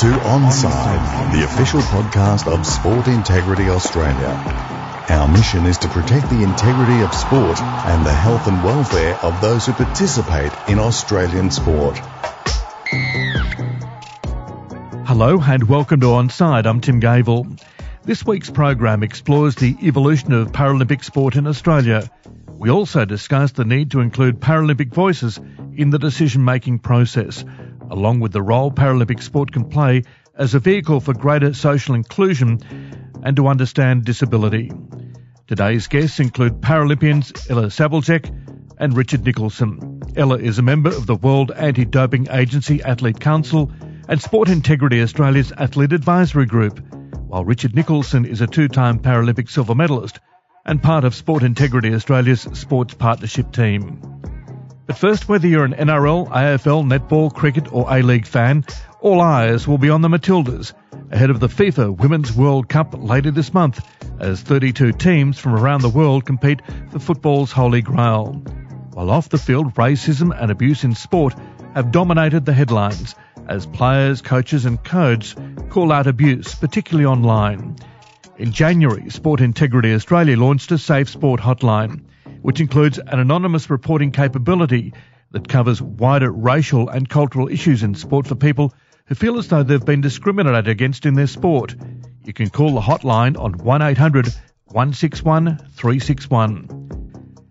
to Onside, the official podcast of Sport Integrity Australia. Our mission is to protect the integrity of sport and the health and welfare of those who participate in Australian sport. Hello and welcome to Onside. I'm Tim Gavel. This week's program explores the evolution of Paralympic sport in Australia. We also discuss the need to include Paralympic voices in the decision making process along with the role Paralympic sport can play as a vehicle for greater social inclusion and to understand disability. Today's guests include Paralympians Ella Sabljak and Richard Nicholson. Ella is a member of the World Anti-Doping Agency Athlete Council and Sport Integrity Australia's Athlete Advisory Group, while Richard Nicholson is a two-time Paralympic silver medalist and part of Sport Integrity Australia's sports partnership team. But first, whether you're an NRL, AFL, netball, cricket or A-League fan, all eyes will be on the Matildas ahead of the FIFA Women's World Cup later this month as 32 teams from around the world compete for football's holy grail. While off the field, racism and abuse in sport have dominated the headlines as players, coaches and codes call out abuse, particularly online. In January, Sport Integrity Australia launched a Safe Sport hotline which includes an anonymous reporting capability that covers wider racial and cultural issues in sport for people who feel as though they've been discriminated against in their sport. You can call the hotline on 1800 161 361.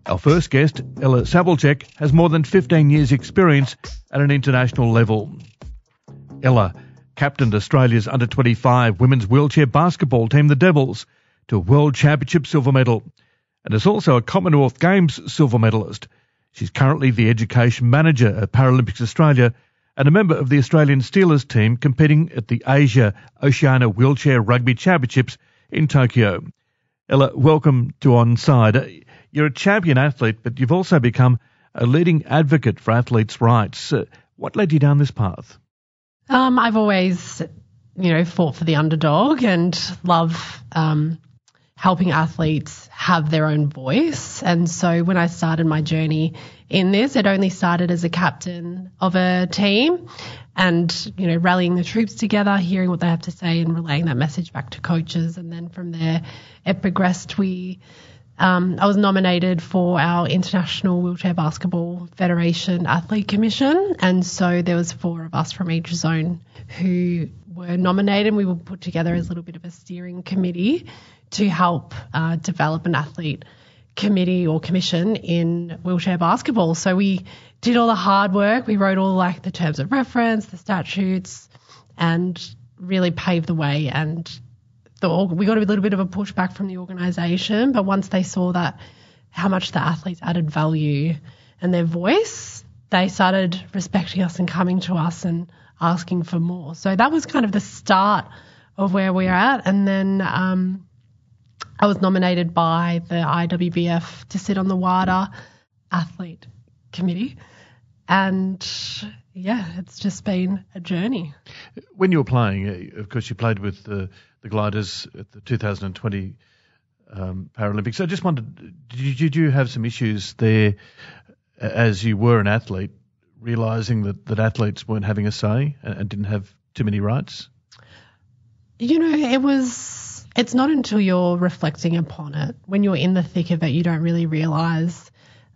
Our first guest, Ella Sabljak, has more than 15 years' experience at an international level. Ella captained Australia's under 25 women's wheelchair basketball team, the Devils, to a World Championship silver medal and is also a Commonwealth Games silver medalist. She's currently the education manager at Paralympics Australia and a member of the Australian Steelers team competing at the Asia Oceania Wheelchair Rugby Championships in Tokyo. Ella, welcome to Onside. You're a champion athlete, but you've also become a leading advocate for athletes' rights. Uh, what led you down this path? Um, I've always, you know, fought for the underdog and love um, helping athletes have their own voice. And so when I started my journey in this, it only started as a captain of a team and, you know, rallying the troops together, hearing what they have to say and relaying that message back to coaches. And then from there, it progressed. We, um, I was nominated for our International Wheelchair Basketball Federation Athlete Commission. And so there was four of us from each zone who were nominated. And we were put together as a little bit of a steering committee to help uh, develop an athlete committee or commission in wheelchair basketball. So we did all the hard work. We wrote all like the terms of reference, the statutes, and really paved the way. And the, we got a little bit of a pushback from the organisation, but once they saw that how much the athletes added value and their voice, they started respecting us and coming to us and asking for more. So that was kind of the start of where we're at. And then um, I was nominated by the IWBF to sit on the WADA athlete committee. And yeah, it's just been a journey. When you were playing, uh, of course, you played with the, the gliders at the 2020 um, Paralympics. I just wondered, did you, did you have some issues there as you were an athlete, realizing that, that athletes weren't having a say and, and didn't have too many rights? You know, it was it's not until you're reflecting upon it, when you're in the thick of it, you don't really realize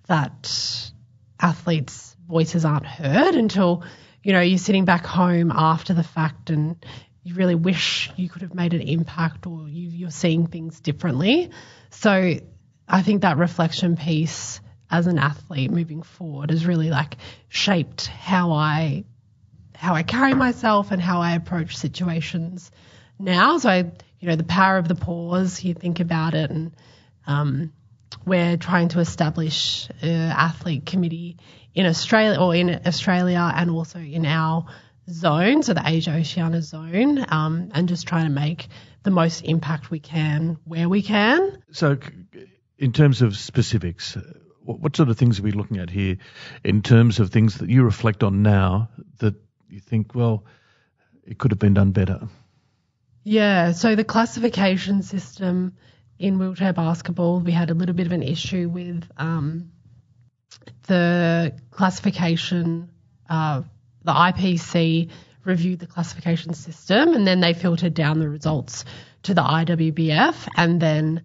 that athletes' voices aren't heard until, you know, you're sitting back home after the fact and you really wish you could have made an impact or you, you're seeing things differently. So I think that reflection piece as an athlete moving forward has really like shaped how I how I carry myself and how I approach situations now. So I you know, the power of the pause. You think about it, and um, we're trying to establish an athlete committee in Australia or in Australia and also in our zone, so the Asia Oceania zone, um, and just trying to make the most impact we can where we can. So, in terms of specifics, what, sort of things are we looking at here in terms of things that you reflect on now that you think, well, it could have been done better? Yeah, so the classification system in wheelchair basketball, we had a little bit of an issue with um, the classification, uh, the IPC reviewed the classification system, and then they filtered down the results to the IWBF, and then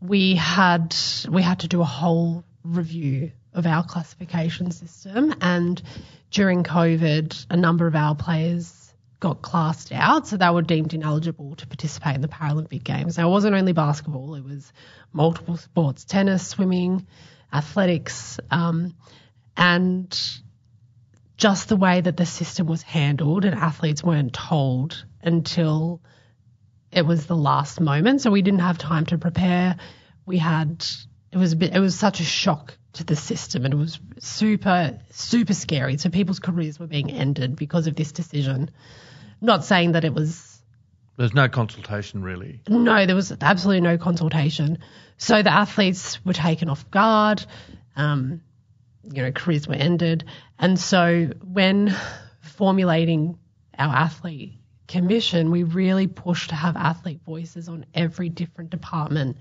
we had we had to do a whole review of our classification system, and during COVID, a number of our players got classed out, so they were deemed ineligible to participate in the Paralympic Games. Now, it wasn't only basketball, it was multiple sports tennis, swimming, athletics, um, and just the way that the system was handled, and athletes weren't told until it was the last moment. So we didn't have time to prepare. We had it was a bit it was such a shock to the system and it was super super scary. So people's careers were being ended because of this decision. Not saying that it was There's no consultation really. no, there was absolutely no consultation. So the athletes were taken off guard. Um, you know, careers were ended. And so when formulating our athlete commission, we really pushed to have athlete voices on every different department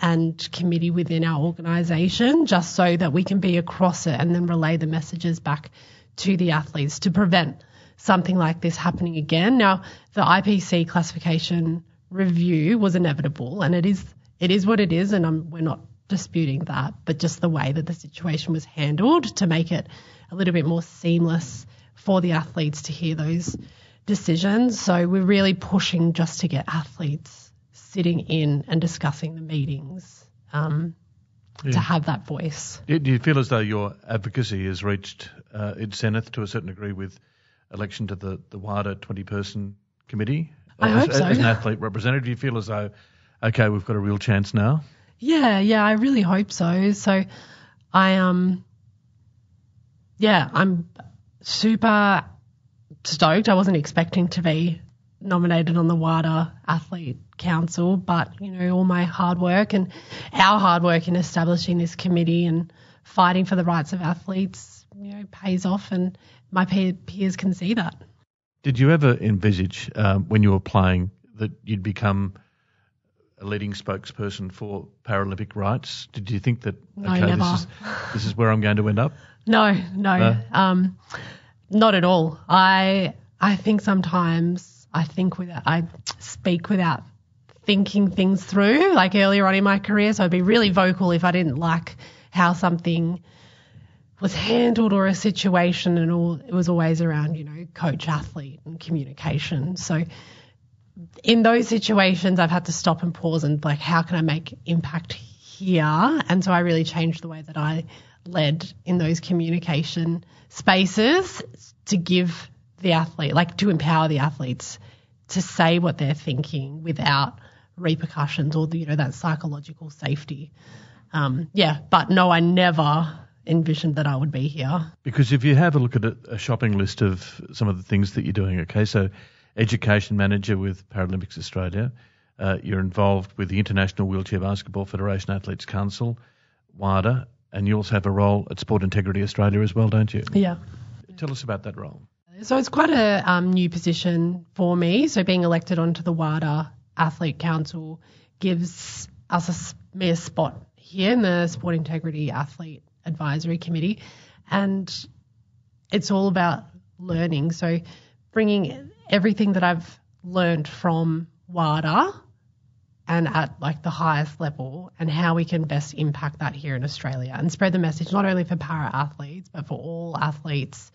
and committee within our organisation, just so that we can be across it and then relay the messages back to the athletes to prevent something like this happening again. Now, the IPC classification review was inevitable, and it is it is what it is, and I'm, we're not disputing that, but just the way that the situation was handled to make it a little bit more seamless for the athletes to hear those decisions. So we're really pushing just to get athletes sitting in and discussing the meetings um, Yeah. to have that voice. Do you feel as though your advocacy has reached uh, its zenith to a certain degree with election to the, the WADA 20 person committee? I as, hope so. As an athlete representative, do you feel as though, okay, we've got a real chance now? Yeah, yeah, I really hope so. So I um yeah, I'm super stoked. I wasn't expecting to be nominated on the WADA Athlete Council, but you know, all my hard work and our hard work in establishing this committee and fighting for the rights of athletes, you know, pays off and my peer, peers can see that. Did you ever envisage um, when you were playing that you'd become a leading spokesperson for Paralympic rights? Did you think that No, okay, never. this is this is where I'm going to end up? No, no, No? um, not at all. I I think sometimes I think without I speak without thinking things through. Like earlier on in my career, so I'd be really vocal if I didn't like how something was handled or a situation, and all it was always around you know coach athlete and communication. So in those situations, I've had to stop and pause and like, how can I make impact here? And so I really changed the way that I led in those communication spaces to give the athlete, like to empower the athletes to say what they're thinking without repercussions or, you know, that psychological safety. Um, yeah, but no, I never envisioned that I would be here. Because if you have a look at a, a shopping list of some of the things that you're doing, okay, so education manager with Paralympics Australia, uh, you're involved with the International Wheelchair Basketball Federation Athletes Council, WADA, and you also have a role at Sport Integrity Australia as well, don't you? Yeah. Tell us about that role. So it's quite a um, new position for me. So being elected onto the WADA Athlete Council gives us a, s- me a spot here in the Sport Integrity Athlete Advisory Committee, and it's all about learning. So bringing everything that I've learned from WADA and at like the highest level and how we can best impact that here in Australia and spread the message not only for para athletes but for all athletes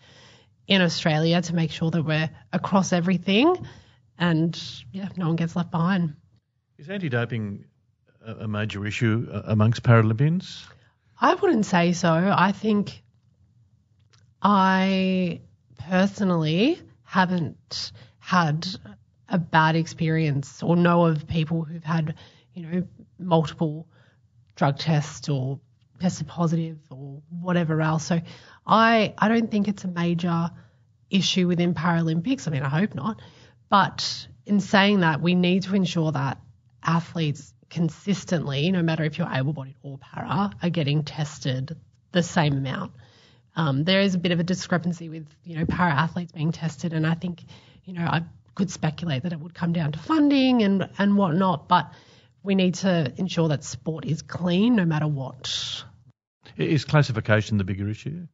in Australia to make sure that we're across everything and yeah, no one gets left behind. Is anti-doping a, a major issue uh, amongst Paralympians? I wouldn't say so. I think I personally haven't had a bad experience or know of people who've had, you know, multiple drug tests or tested positive or whatever else. So I I don't think it's a major issue within Paralympics. I mean, I hope not. But in saying that, we need to ensure that athletes consistently, no matter if you're able bodied or para, are getting tested the same amount. Um, there is a bit of a discrepancy with, you know, para athletes being tested, and I think, you know, I could speculate that it would come down to funding and, and whatnot, but we need to ensure that sport is clean no matter what. Is classification the bigger issue?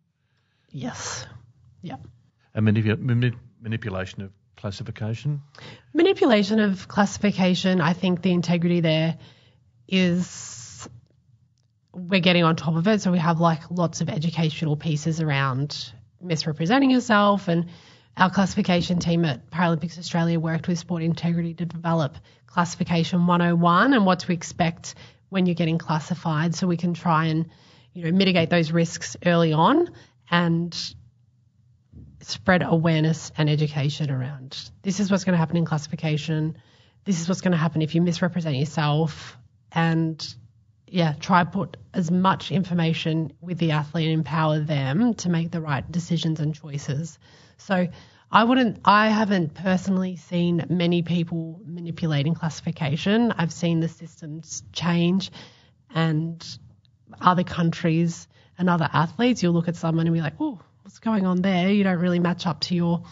Yes. Yep. I mean, if you, I mean, manipulation of classification? Manipulation of classification, I think the integrity there is we're getting on top of it. So we have like lots of educational pieces around misrepresenting yourself and our classification team at Paralympics Australia worked with Sport Integrity to develop Classification 101 and what to expect when you're getting classified so we can try and you know mitigate those risks early on and spread awareness and education around this is what's going to happen in classification. This is what's going to happen if you misrepresent yourself. And yeah try put as much information with the athlete and empower them to make the right decisions and choices. So I wouldn't, I haven't personally seen many people manipulating classification. I've seen the systems change and other countries and other athletes, you'll look at someone and be like, oh, what's going on there? You don't really match up to your,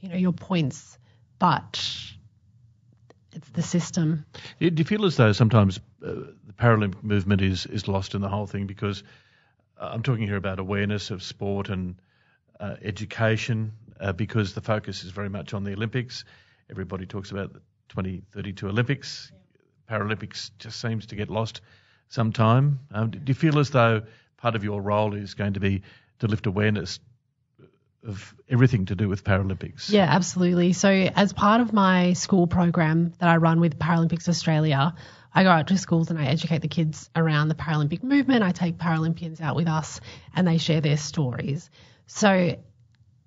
you know, your points, but it's the system. Do you feel as though sometimes uh, the Paralympic movement is, is lost in the whole thing because uh, I'm talking here about awareness of sport and uh, education uh, because the focus is very much on the Olympics. Everybody talks about the 2032 Olympics. Paralympics just seems to get lost sometime. Um, do you feel as though part of your role is going to be to lift awareness of everything to do with Paralympics? Yeah, absolutely. So, as part of my school program that I run with Paralympics Australia, I go out to schools and I educate the kids around the Paralympic movement. I take Paralympians out with us and they share their stories. So,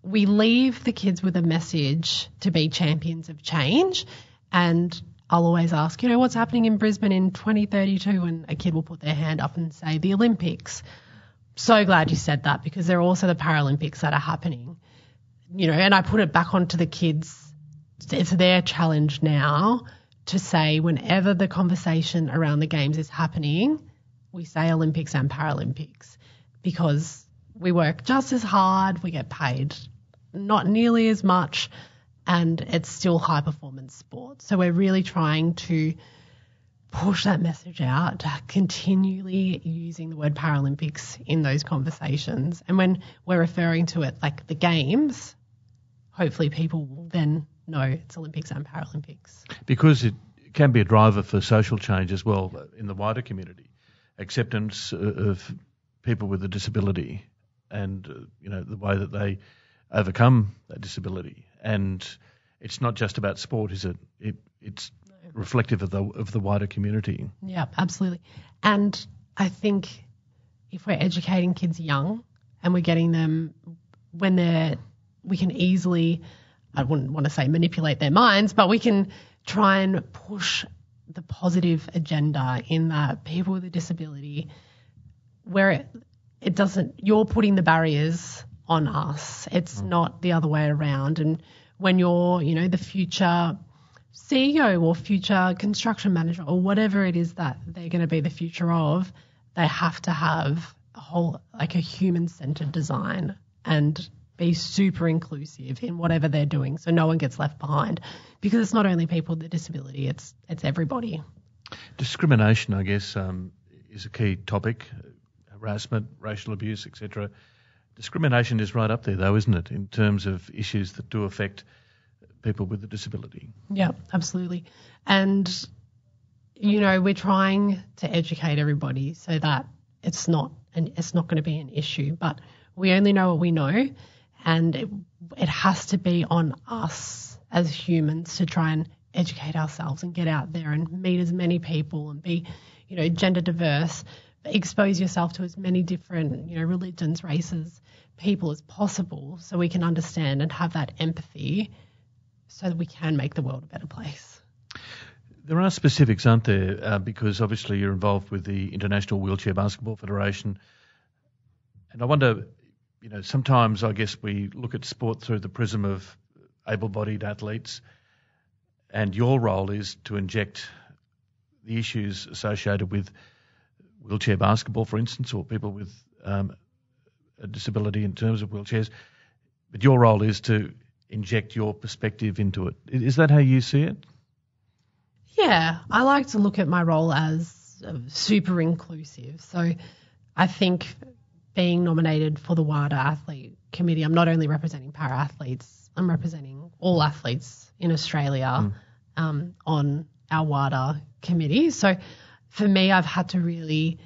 we leave the kids with a message to be champions of change. And I'll always ask, you know, what's happening in Brisbane in 2032? And a kid will put their hand up and say, the Olympics. So glad you said that because there are also the Paralympics that are happening. You know, and I put it back onto the kids. It's their challenge now to say whenever the conversation around the games is happening, we say Olympics and Paralympics because we work just as hard, we get paid not nearly as much, and it's still high performance sport. So we're really trying to push that message out, continually using the word Paralympics in those conversations. And when we're referring to it like the games, hopefully people will then know it's Olympics and Paralympics. Because it can be a driver for social change as well in the wider community. Acceptance of people with a disability and, uh, you know, the way that they overcome that disability. And it's not just about sport, is it? it it's reflective of the of the wider community. Yeah, absolutely. And I think if we're educating kids young and we're getting them when they're we can easily I wouldn't want to say manipulate their minds, but we can try and push the positive agenda in that people with a disability where it, it doesn't you're putting the barriers on us. It's mm. not the other way around. And when you're, you know, the future CEO or future construction manager or whatever it is that they're going to be the future of, they have to have a whole, like a human centered design and be super inclusive in whatever they're doing so no one gets left behind. Because it's not only people with a disability it's it's everybody. Discrimination i guess um, is a key topic. Harassment racial abuse etc Discrimination is right up there, though, isn't it, in terms of issues that do affect people with a disability? Yeah, absolutely. And, you know, we're trying to educate everybody so that it's not and it's not going to be an issue, but we only know what we know, and it, it has to be on us as humans to try and educate ourselves and get out there and meet as many people and be, you know, gender diverse expose yourself to as many different, you know, religions, races, people as possible so we can understand and have that empathy so that we can make the world a better place. There are specifics, aren't there? Uh, because obviously you're involved with the International Wheelchair Basketball Federation. And I wonder, you know, sometimes I guess we look at sport through the prism of able bodied athletes, and your role is to inject the issues associated with wheelchair basketball, for instance, or people with um, a disability in terms of wheelchairs. But your role is to inject your perspective into it. Is that how you see it? Yeah, I like to look at my role as super inclusive. So I think being nominated for the WADA Athlete Committee, I'm not only representing para athletes, I'm representing all athletes in Australia um, on our WADA committee. So for me, I've had to really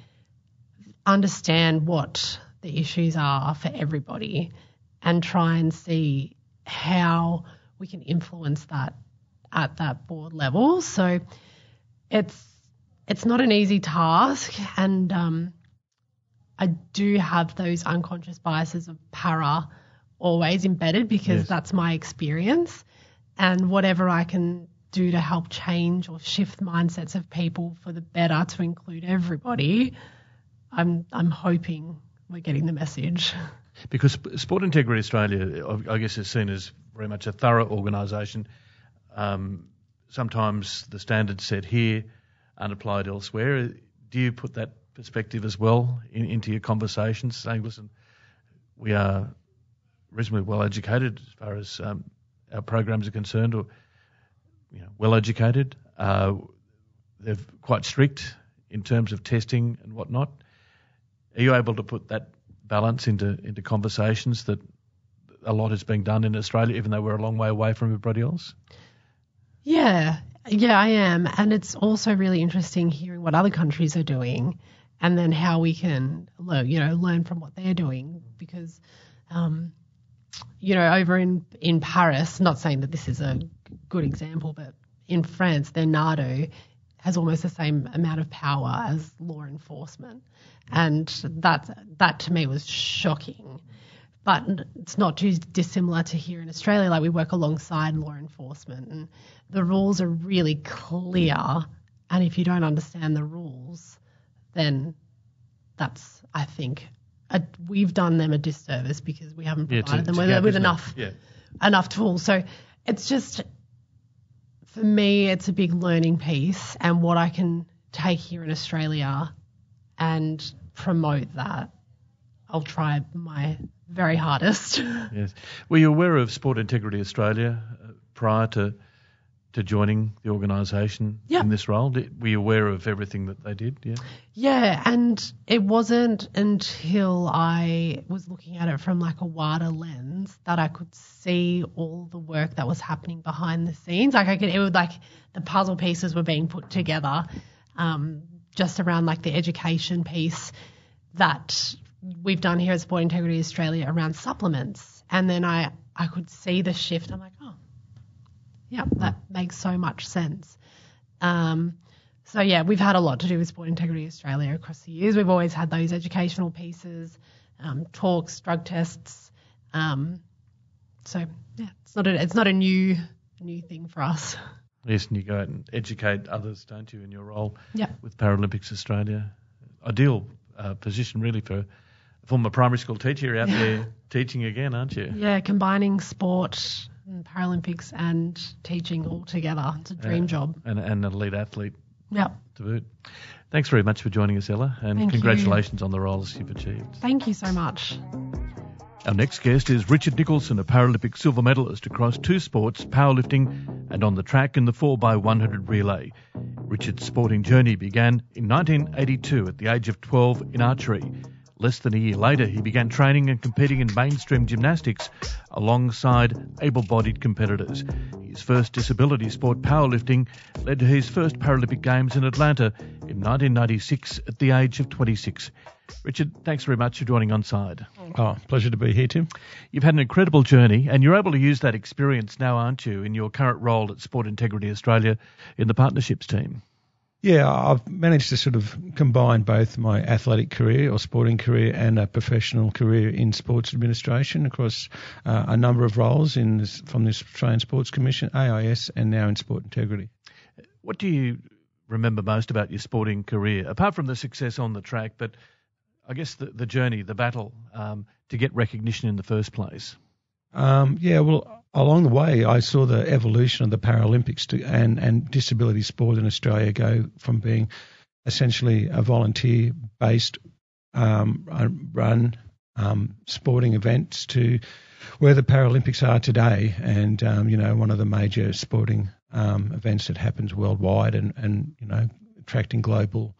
understand what the issues are for everybody and try and see how we can influence that at that board level. So it's it's not an easy task, and um, I do have those unconscious biases of para always embedded because Yes. that's my experience, and whatever I can do to help change or shift mindsets of people for the better to include everybody, I'm I'm hoping we're getting the message. Because Sport Integrity Australia, I guess, is seen as very much a thorough organisation. Um, sometimes the standards set here aren't applied elsewhere. Do you put that perspective as well in, into your conversations, saying, listen, we are reasonably well educated as far as um, our programs are concerned, or you know, well educated. Uh, they're quite strict in terms of testing and whatnot. Are you able to put that balance into into conversations that a lot is being done in Australia, even though we're a long way away from everybody else? Yeah, yeah, I am. And it's also really interesting hearing what other countries are doing and then how we can learn, you know, learn from what they're doing because, um, you know, over in, in Paris, not saying that this is a good example, but in France, their NADO has almost the same amount of power as law enforcement. And that, that to me was shocking but it's not too dissimilar to here in Australia. Like we work alongside law enforcement, and the rules are really clear. And if you don't understand the rules, then that's I think a, we've done them a disservice because we haven't Yeah, provided to- them to with, with enough Yeah. enough tools. So it's just for me, it's a big learning piece, and what I can take here in Australia and promote that. I'll try my very hardest. Yes. Were you aware of Sport Integrity Australia uh, prior to to joining the organisation Yeah. in this role? Did, were you aware of everything that they did? Yeah. Yeah, and it wasn't until I was looking at it from like a wider lens that I could see all the work that was happening behind the scenes. Like I could, it would like the puzzle pieces were being put together, um, just around like the education piece that we've done here at Sport Integrity Australia around supplements, and then I I could see the shift. I'm like, oh, yeah, that makes so much sense. Um, so yeah, we've had a lot to do with Sport Integrity Australia across the years. We've always had those educational pieces, um, talks, drug tests. Um, so yeah, it's not a it's not a new new thing for us. Yes, and you go out and educate others, don't you, in your role Yeah. with Paralympics Australia? Ideal uh, position, really, for a former primary school teacher out there teaching again, aren't you? Yeah, combining sport Paralympics and teaching all together. It's a uh, dream job. And, and an elite athlete Yeah. to boot. Thanks very much for joining us, Ella, and Thank you. congratulations on the roles you've achieved. Thank you so much. Our next guest is Richard Nicholson, a Paralympic silver medalist across two sports, powerlifting and on the track in the 4x100 relay. Richard's sporting journey began in 1982 at the age of 12 in archery. Less than a year later, he began training and competing in mainstream gymnastics alongside able bodied competitors. His first disability sport, powerlifting, led to his first Paralympic Games in Atlanta in 1996 at the age of 26. Richard, thanks very much for joining on side. Oh, pleasure to be here, Tim. You've had an incredible journey, and you're able to use that experience now, aren't you, in your current role at Sport Integrity Australia in the partnerships team? Yeah, I've managed to sort of combine both my athletic career or sporting career and a professional career in sports administration across uh, a number of roles in this, from the Australian Sports Commission, AIS, and now in sport integrity. What do you remember most about your sporting career, apart from the success on the track, but I guess the, the journey, the battle um, to get recognition in the first place? Um, yeah, well, along the way, I saw the evolution of the Paralympics to, and, and disability sport in Australia go from being essentially a volunteer based um, run um, sporting events to where the Paralympics are today. And, um, you know, one of the major sporting um, events that happens worldwide and, and, you know, attracting global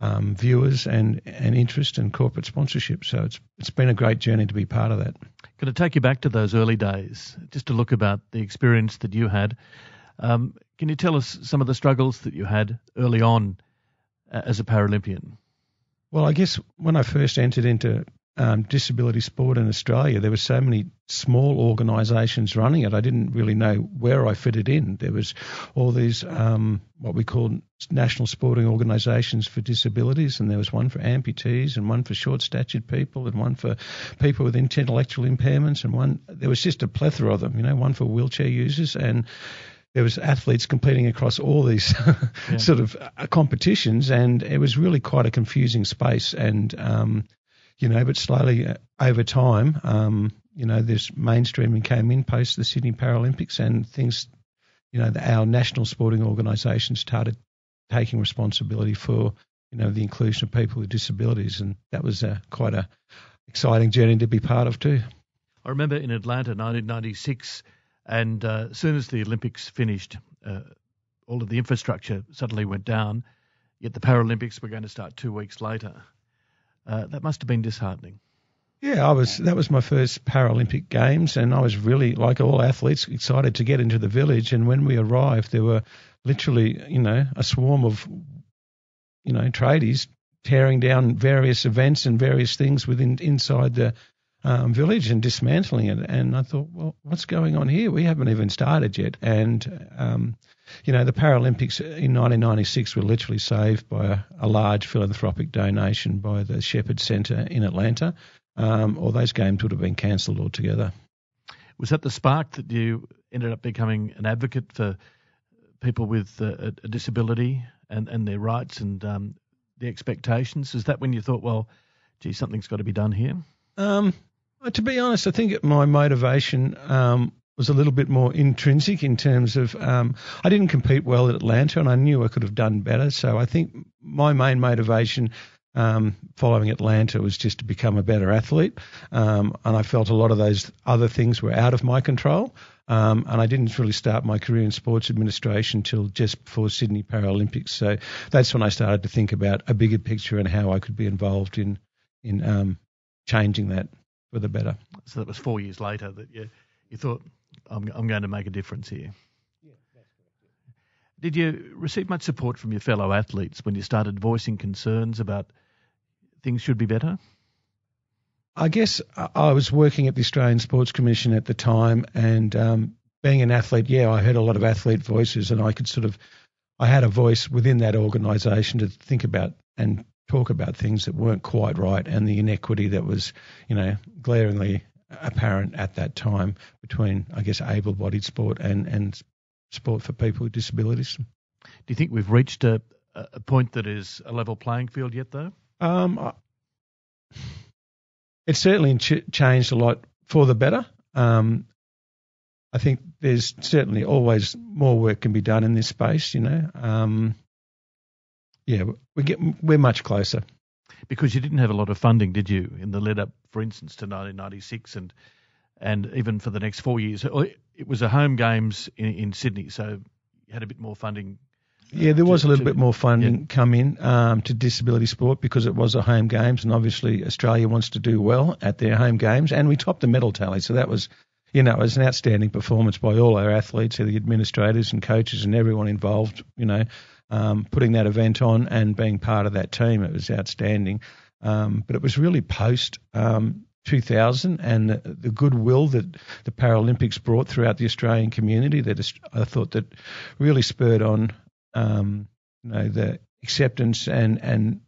um, viewers and, and interest and corporate sponsorship. So it's it's been a great journey to be part of that. Can I take you back to those early days, just to look about the experience that you had? Um, can you tell us some of the struggles that you had early on uh, as a Paralympian? Well, I guess when I first entered into um, disability sport in Australia, there were so many small organisations running it. I didn't really know where I fitted in. There was all these um, what we call national sporting organisations for disabilities, and there was one for amputees, and one for short-statured people, and one for people with intellectual impairments, and one there was just a plethora of them. You know, one for wheelchair users, and there was athletes competing across all these yeah. sort of uh, competitions, and it was really quite a confusing space. And um, you know, but slowly uh, over time, um, you know, this mainstreaming came in post the Sydney Paralympics, and things, you know, our national sporting organisations started taking responsibility for, you know, the inclusion of people with disabilities, and that was a, quite a exciting journey to be part of too. I remember in Atlanta, 1996, and uh, as soon as the Olympics finished, uh, all of the infrastructure suddenly went down. Yet the Paralympics were going to start two weeks later. Uh, that must have been disheartening. Yeah, I was. That was my first Paralympic Games, and I was really, like all athletes, excited to get into the village. And when we arrived, there were literally, you know, a swarm of, you know, tradies tearing down various events and various things within inside the um, village and dismantling it. And I thought, well, what's going on here? We haven't even started yet. And um, you know, the Paralympics in 1996 were literally saved by a, a large philanthropic donation by the Shepherd Centre in Atlanta, um, or those games would have been cancelled altogether. Was that the spark that you ended up becoming an advocate for people with a, a disability and, and their rights and um, the expectations? Is that when you thought, well, gee, something's got to be done here? Um, to be honest, I think my motivation um, was a little bit more intrinsic in terms of um, I didn't compete well at Atlanta, and I knew I could have done better. So I think my main motivation um, following Atlanta was just to become a better athlete, um, and I felt a lot of those other things were out of my control. Um, and I didn't really start my career in sports administration until just before Sydney Paralympics. So that's when I started to think about a bigger picture and how I could be involved in in um, changing that for the better. So that was four years later that you you thought I'm, I'm going to make a difference here. Yeah, that's correct. Did you receive much support from your fellow athletes when you started voicing concerns about things should be better? I guess I was working at the Australian Sports Commission at the time, and um, being an athlete, yeah, I heard a lot of athlete voices, and I could sort of, I had a voice within that organisation to think about and talk about things that weren't quite right, and the inequity that was, you know, glaringly apparent at that time between, I guess, able-bodied sport and, and sport for people with disabilities. Do you think we've reached a, a point that is a level playing field yet, though? Um, it's certainly ch- changed a lot for the better. Um, I think there's certainly always more work can be done in this space. You know, um, yeah, we get we're much closer because you didn't have a lot of funding, did you, in the lead up, for instance, to 1996 and and even for the next four years? It was a home games in, in Sydney, so you had a bit more funding. Uh, yeah, there was to, a little to, bit more funding yeah. come in um, to disability sport because it was a home games, and obviously Australia wants to do well at their home games, and we topped the medal tally, so that was you know, it was an outstanding performance by all our athletes, the administrators and coaches and everyone involved. You know, um, putting that event on and being part of that team. It was outstanding. Um, but it was really post um, 2000 and the, the, goodwill that the Paralympics brought throughout the Australian community that I thought that really spurred on um, you know the acceptance and and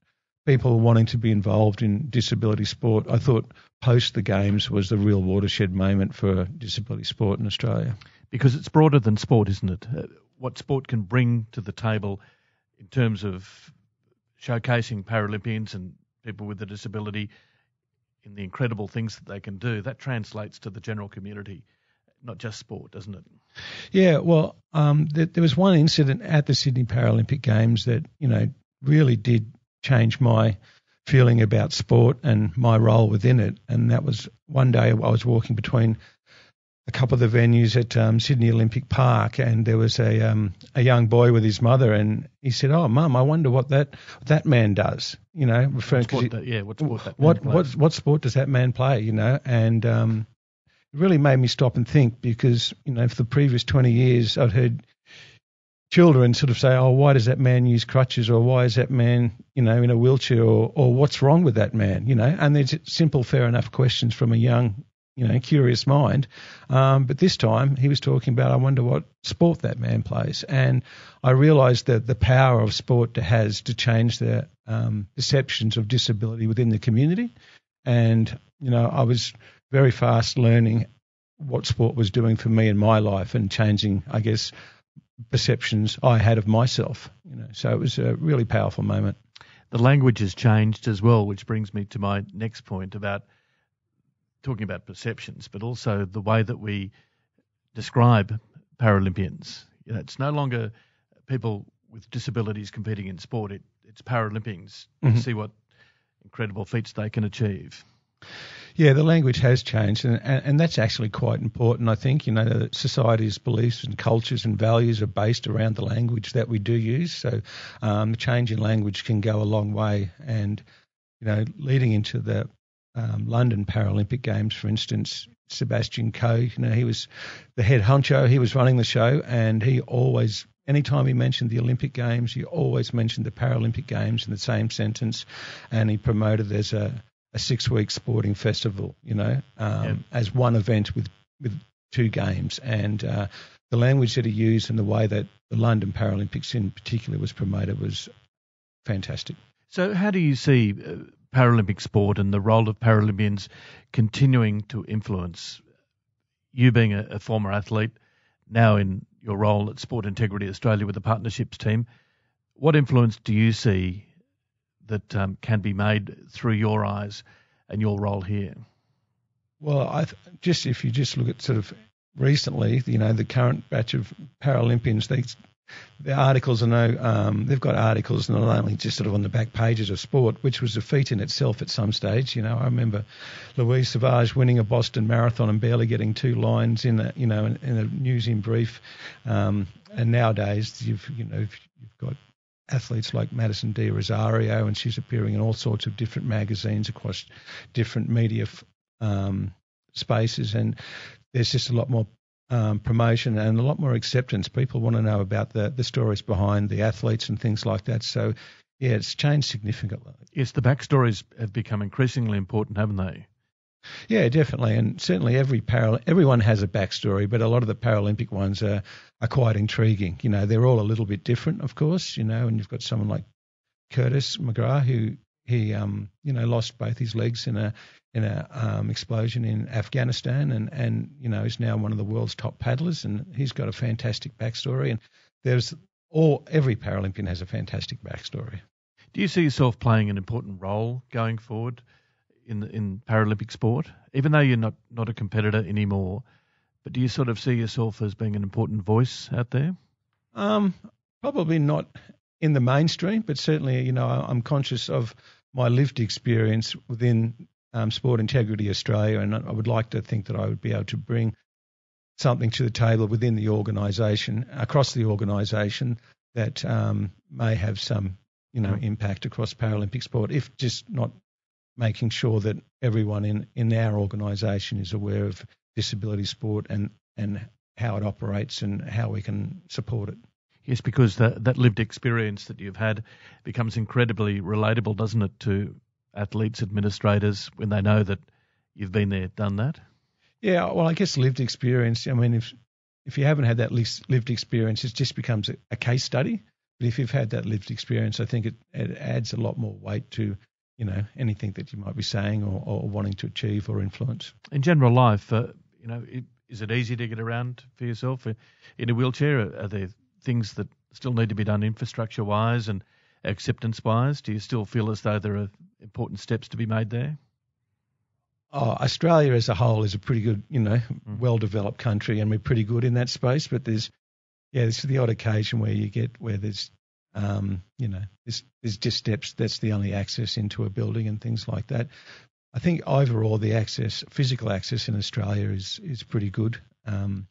people wanting to be involved in disability sport. I thought post the games was the real watershed moment for disability sport in Australia. Because it's broader than sport, isn't it? What sport can bring to the table in terms of showcasing Paralympians and people with a disability in the incredible things that they can do, that translates to the general community, not just sport, doesn't it? Yeah, well, um, there, there was one incident at the Sydney Paralympic Games that, you know, really did change my feeling about sport and my role within it. And that was one day I was walking between a couple of the venues at um, Sydney Olympic Park, and there was a um, a young boy with his mother, and he said, "Oh, mum, I wonder what that that man does." You know, referring to yeah, what sport that what what what sport does that man play? You know, and um, it really made me stop and think because you know for the previous twenty years I'd heard children sort of say, "Oh, why does that man use crutches?" or "Why is that man you know in a wheelchair?" or "Or what's wrong with that man?" You know, and there's simple, fair enough questions from a young you know curious mind. Um, but this time he was talking about, I wonder what sport that man plays, and I realised that the power of sport has to change the um, perceptions of disability within the community. And you know, I was very fast learning what sport was doing for me in my life and changing, I guess, perceptions I had of myself. You know, so it was a really powerful moment. The language has changed as well, which brings me to my next point about talking about perceptions, but also the way that we describe Paralympians. You know, it's no longer people with disabilities competing in sport. It, it's Paralympians Mhm. see what incredible feats they can achieve. Yeah, the language has changed, and, and, and that's actually quite important. I think you know that society's beliefs and cultures and values are based around the language that we do use. So, um, the change in language can go a long way. And you know, leading into the um, London Paralympic Games, for instance, Sebastian Coe, you know, he was the head honcho. He was running the show, and he always. Anytime he mentioned the Olympic Games, he always mentioned the Paralympic Games in the same sentence, and he promoted there's a a six week sporting festival, you know, um, Yeah. as one event with, with two games. And uh, the language that he used and the way that the London Paralympics in particular was promoted was fantastic. So, how do you see uh, Paralympic sport and the role of Paralympians continuing to influence you being a, a former athlete, now in your role at Sport Integrity Australia with the partnerships team? What influence do you see that um, can be made through your eyes and your role here? Well, I th- just if you just look at sort of recently, you know, the current batch of Paralympians, they the articles are no, um, they've got articles not only just sort of on the back pages of sport, which was a feat in itself at some stage. You know, I remember Louise Savage winning a Boston Marathon and barely getting two lines in a, you know, in, in a news in brief. Um, and nowadays, you've, you know, you've got athletes like Madison de Rozario, and she's appearing in all sorts of different magazines across different media um, spaces, and there's just a lot more um, promotion and a lot more acceptance. People want to know about the the stories behind the athletes and things like that. So, yeah, it's changed significantly. Yes, the backstories have become increasingly important, haven't they? Yeah, definitely, and certainly every para, everyone has a backstory, but a lot of the Paralympic ones are are quite intriguing. You know, they're all a little bit different, of course. You know, and you've got someone like Curtis McGrath who he um, you know lost both his legs in a in a um, explosion in Afghanistan, and and you know is now one of the world's top paddlers, and he's got a fantastic backstory. And there's all every Paralympian has a fantastic backstory. Do you see yourself playing an important role going forward in the, in Paralympic sport, even though you're not, not a competitor anymore? But do you sort of see yourself as being an important voice out there? Um, probably not in the mainstream, but certainly, you know, I'm conscious of my lived experience within um, Sport Integrity Australia, and I would like to think that I would be able to bring something to the table within the organisation, across the organisation, that um, may have some, you know, impact across Paralympic sport, if just not making sure that everyone in, in our organisation is aware of disability sport and, and how it operates and how we can support it. Yes, because that, that lived experience that you've had becomes incredibly relatable, doesn't it, to athletes, administrators, when they know that you've been there, done that? Yeah, well, I guess lived experience. I mean, if if you haven't had that lived experience, it just becomes a, a case study. But if you've had that lived experience, I think it, it adds a lot more weight to you know anything that you might be saying or, or wanting to achieve or influence. In general life, uh, you know, it, is it easy to get around for yourself in a wheelchair? Are there things that still need to be done infrastructure wise and acceptance wise? Do you still feel as though there are important steps to be made there? Oh, Australia as a whole is a pretty good, you know, mm. well developed country, and we're pretty good in that space. But there's, yeah, there's the odd occasion where you get where there's, um, you know, there's, there's just steps. That's the only access into a building and things like that. I think overall the access, physical access in Australia is is pretty good. Um,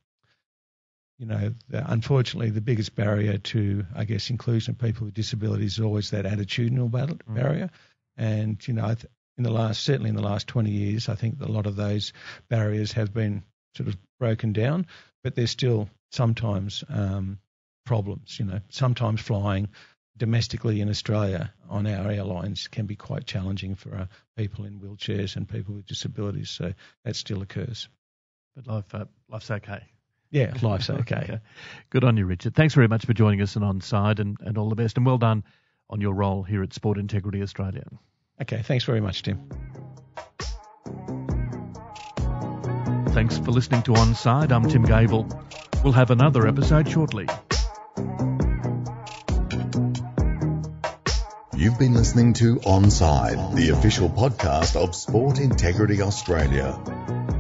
you know, the, unfortunately, the biggest barrier to, I guess, inclusion of people with disabilities is always that attitudinal battle, mm. barrier. And you know, in the last, certainly in the last 20 years, I think a lot of those barriers have been sort of broken down, but there's still sometimes um, problems. You know, sometimes flying domestically in Australia on our airlines can be quite challenging for uh, people in wheelchairs and people with disabilities. So that still occurs. But life, uh, life's okay. Yeah, life's okay. okay. Good on you, Richard. Thanks very much for joining us and Onside, and, and all the best. And well done on your role here at Sport Integrity Australia. Okay, thanks very much, Tim. Thanks for listening to Onside. I'm Tim Gable. We'll have another episode shortly. You've been listening to Onside, the official podcast of Sport Integrity Australia.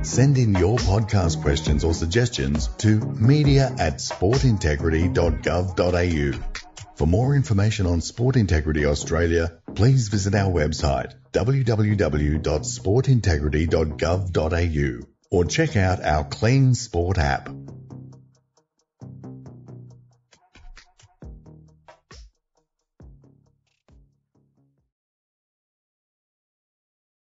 Send in your podcast questions or suggestions to media at sportintegrity.gov.au. For more information on Sport Integrity Australia, please visit our website www.sportintegrity.gov.au or check out our Clean Sport app.